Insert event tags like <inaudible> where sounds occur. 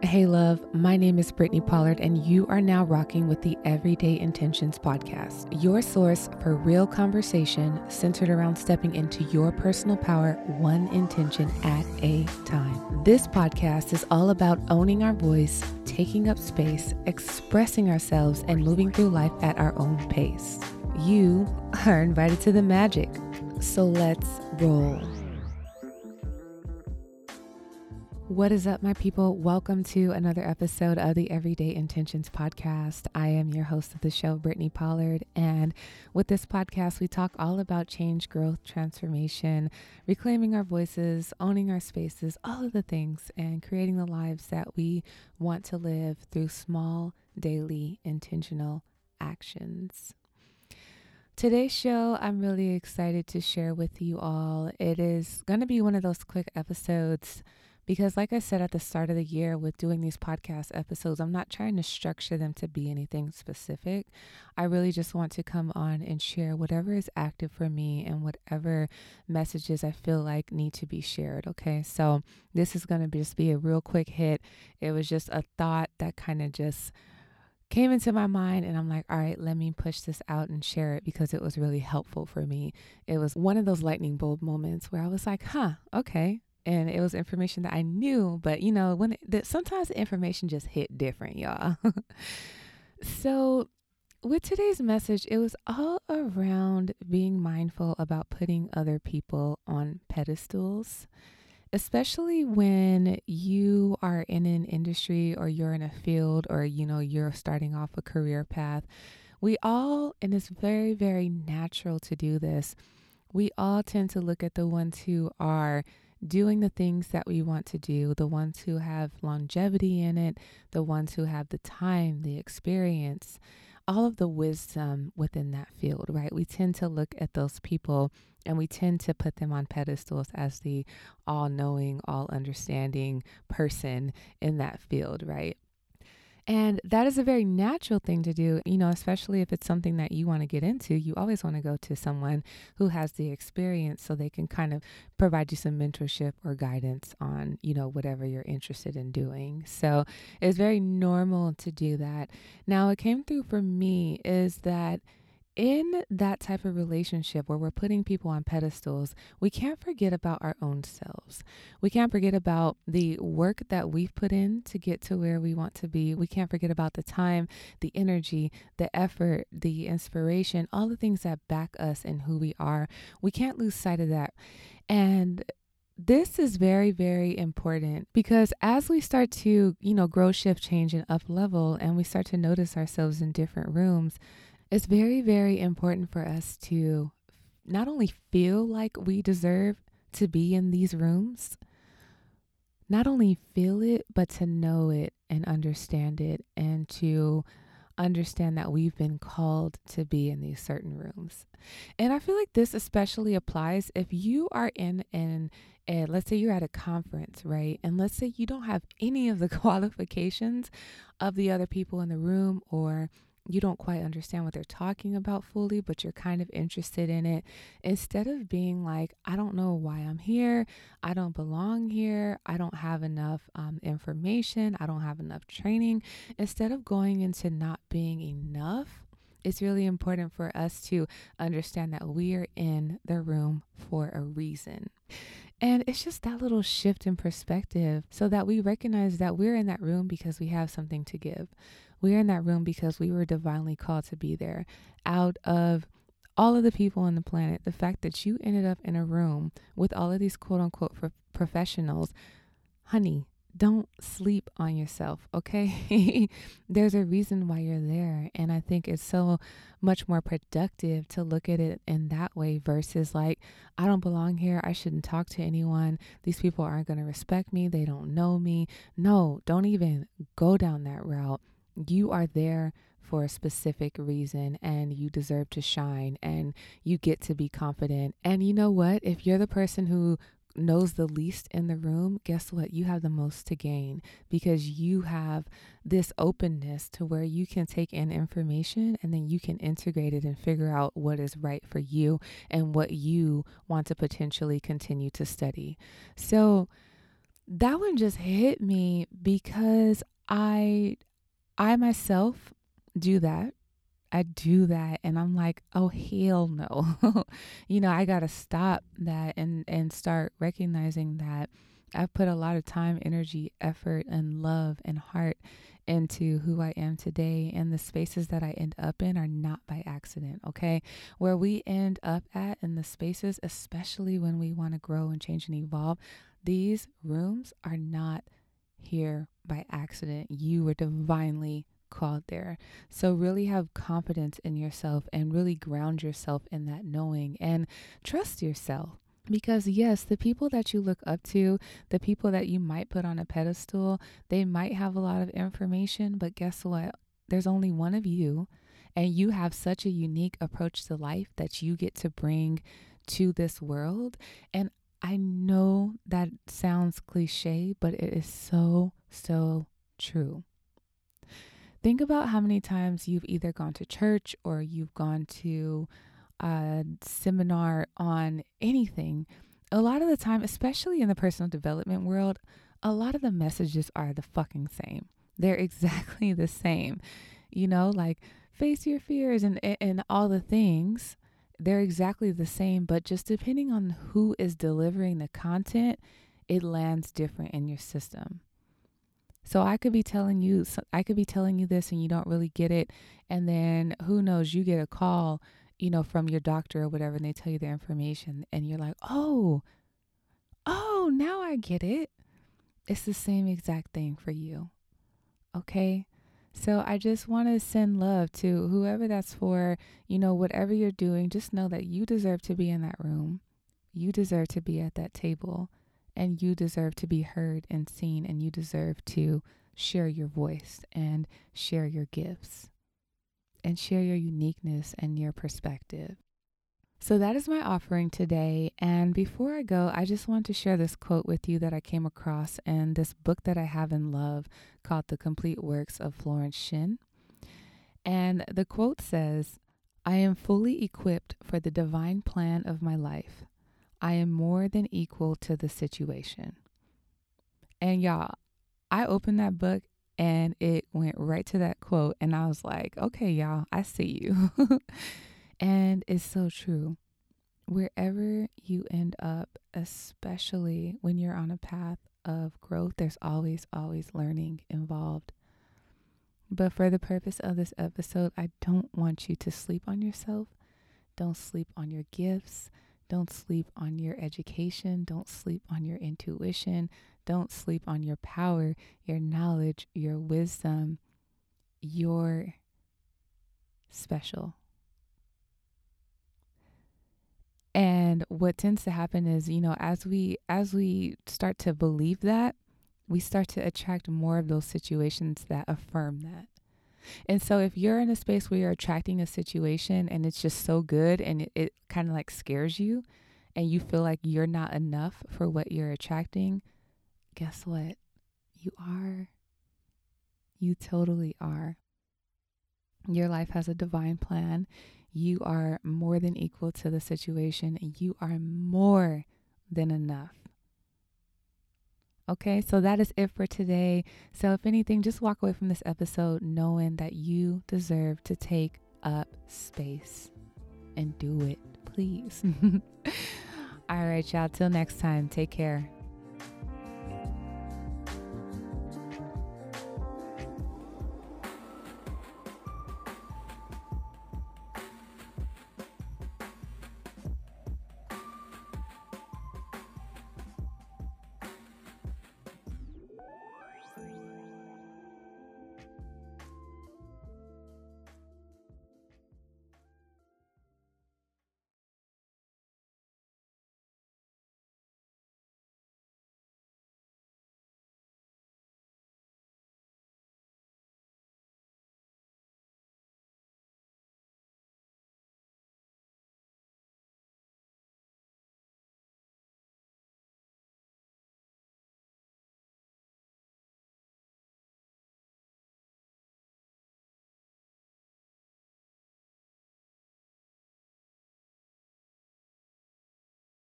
Hey, love, my name is Brittany Pollard, and you are now rocking with the Everyday Intentions podcast, your source for real conversation centered around stepping into your personal power, one intention at a time. This podcast is all about owning our voice, taking up space, expressing ourselves, and moving through life at our own pace. You are invited to the magic, so let's roll. What is up, my people? Welcome to another episode of the Everyday Intentions podcast. I am your host of the show, Brittany Pollard. And with this podcast, we talk all about change, growth, transformation, reclaiming our voices, owning our spaces, all of the things, and creating the lives that we want to live through small, daily, intentional actions. Today's show, I'm really excited to share with you all. It is going to be one of those quick episodes because, like I said at the start of the year with doing these podcast episodes, I'm not trying to structure them to be anything specific. I really just want to come on and share whatever is active for me and whatever messages I feel like need to be shared. Okay. So, this is going to just be a real quick hit. It was just a thought that kind of just came into my mind and I'm like, all right, let me push this out and share it because it was really helpful for me. It was one of those lightning bolt moments where I was like, huh, okay, and it was information that I knew, but you know, when that sometimes the information just hit different, y'all. <laughs> so, with today's message, it was all around being mindful about putting other people on pedestals, especially when you are in an industry or you're in a field or you know, you're starting off a career path. We all, and it's very, very natural to do this, we all tend to look at the ones who are doing the things that we want to do, the ones who have longevity in it, the ones who have the time, the experience, all of the wisdom within that field, right? We tend to look at those people and we tend to put them on pedestals as the all knowing, all understanding person in that field, right? And that is a very natural thing to do, you know, especially if it's something that you want to get into. You always want to go to someone who has the experience so they can kind of provide you some mentorship or guidance on, you know, whatever you're interested in doing. So it's very normal to do that. Now, what came through for me is that in that type of relationship where we're putting people on pedestals, we can't forget about our own selves. We can't forget about the work that we've put in to get to where we want to be. We can't forget about the time, the energy, the effort, the inspiration, all the things that back us and who we are. We can't lose sight of that. And this is very very important because as we start to you know grow shift change and up level and we start to notice ourselves in different rooms it's very, very important for us to not only feel like we deserve to be in these rooms, not only feel it, but to know it and understand it and to understand that we've been called to be in these certain rooms. And I feel like this especially applies if you are in an let's say you're at a conference, right? And let's say you don't have any of the <laughs> qualifications of the other people in the room or you don't quite understand what they're talking about fully, but you're kind of interested in it. Instead of being like, I don't know why I'm here, I don't belong here, I don't have enough um, information, I don't have enough training, instead of going into not being enough, it's really important for us to understand that we are in the room for a reason. And it's just that little shift in perspective so that we recognize that we're in that room because we have something to give. We're in that room because we were divinely called to be there. Out of all of the people on the planet, the fact that you ended up in a room with all of these quote unquote professionals, honey, don't sleep on yourself, okay? <laughs> There's a reason why you're there. And I think it's so much more productive to look at it in that way versus like, I don't belong here. I shouldn't talk to anyone. These people aren't going to respect me. They don't know me. No, don't even go down that route. You are there for a specific reason and you deserve to shine and you get to be confident. And you know what? If you're the person who knows the least in the room, guess what? You have the most to gain because you have this openness to where you can take in information and then you can integrate it and figure out what is right for you and what you want to potentially continue to study. So, that one just hit me because I I myself do that. I do that and I'm like, "Oh hell no." <laughs> you know, I got to stop that and and start recognizing that I've put a lot of time, energy, effort and love and heart into who I am today. And the spaces that I end up in are not by accident, okay? Where we end up at in the spaces, especially when we want to grow and change and evolve, these rooms are not here by accident. You were divinely called there. So, really have confidence in yourself and really ground yourself in that knowing and trust yourself. Because, yes, the people that you look up to, the people that you might put on a pedestal, they might have a lot of information, but guess what? There's only one of you, and you have such a unique approach to life that you get to bring to this world. And I know that sounds cliche, but it is so, so true. Think about how many times you've either gone to church or you've gone to a seminar on anything, a lot of the time, especially in the personal development world, a lot of the messages are the fucking same. They're <laughs> exactly the same. You know, like face your fears and and all the things. They're exactly the same, but just depending on who is delivering the content, it lands different in your system. So I could be telling you I could be telling you this and you don't really get it and then who knows you get a call you know, from your doctor or whatever, and they tell you the information, and you're like, oh, oh, now I get it. It's the same exact thing for you. Okay. So I just want to send love to whoever that's for, you know, whatever you're doing, just know that you deserve to be in that room. You deserve to be at that table and you deserve to be heard and seen and you deserve to share your voice and share your gifts and share your uniqueness and your perspective. So, that is my offering today. And before I go, I just want to share this quote with you that I came across in this book that I have in love called The Complete Works of Florence Shinn. And the quote says, I am fully equipped for the divine plan of my life. I am more than equal to the situation. And y'all, I opened that book and it went right to that quote. And I was like, okay, y'all, I see you. <laughs> and it's so true. Wherever you end up, especially when you're on a path of growth, there's always, always learning involved. But for the purpose of this episode, I don't want you to sleep on yourself. Don't sleep on your gifts. Don't sleep on your education. Don't sleep on your intuition. Don't sleep on your power, your knowledge, your wisdom. You're special. And what tends to happen is, you know, as we as we start to believe that, we start to attract more of those situations that affirm that. And so if you're in a space where you're attracting a situation and it's just so good and it, it kind of like scares you and you feel like you're not enough for what you're attracting, guess what? You are. You totally are. Your life has a divine plan. You are more than equal to the situation. You are more than enough. Okay, so that is it for today. So, if anything, just walk away from this episode knowing that you deserve to take up space and do it, please. <laughs> All right, y'all. Till next time, take care.